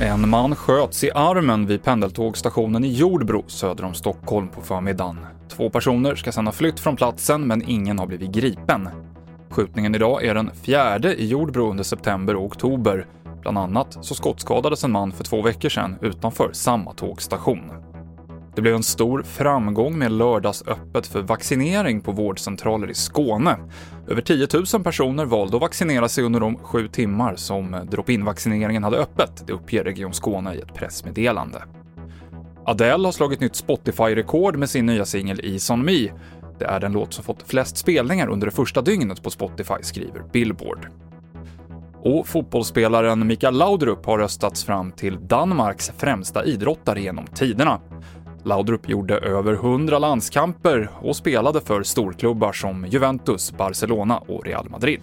En man sköts i armen vid pendeltågstationen i Jordbro söder om Stockholm på förmiddagen. Två personer ska sedan ha flytt från platsen, men ingen har blivit gripen. Skjutningen idag är den fjärde i Jordbro under september och oktober. Bland annat så skottskadades en man för två veckor sedan utanför samma tågstation. Det blev en stor framgång med lördagsöppet för vaccinering på vårdcentraler i Skåne. Över 10 000 personer valde att vaccinera sig under de sju timmar som drop-in-vaccineringen hade öppet, det uppger Region Skåne i ett pressmeddelande. Adele har slagit nytt Spotify-rekord med sin nya singel Ease On Me. Det är den låt som fått flest spelningar under det första dygnet på Spotify, skriver Billboard. Och fotbollsspelaren Mikael Laudrup har röstats fram till Danmarks främsta idrottare genom tiderna. Laudrup gjorde över 100 landskamper och spelade för storklubbar som Juventus, Barcelona och Real Madrid.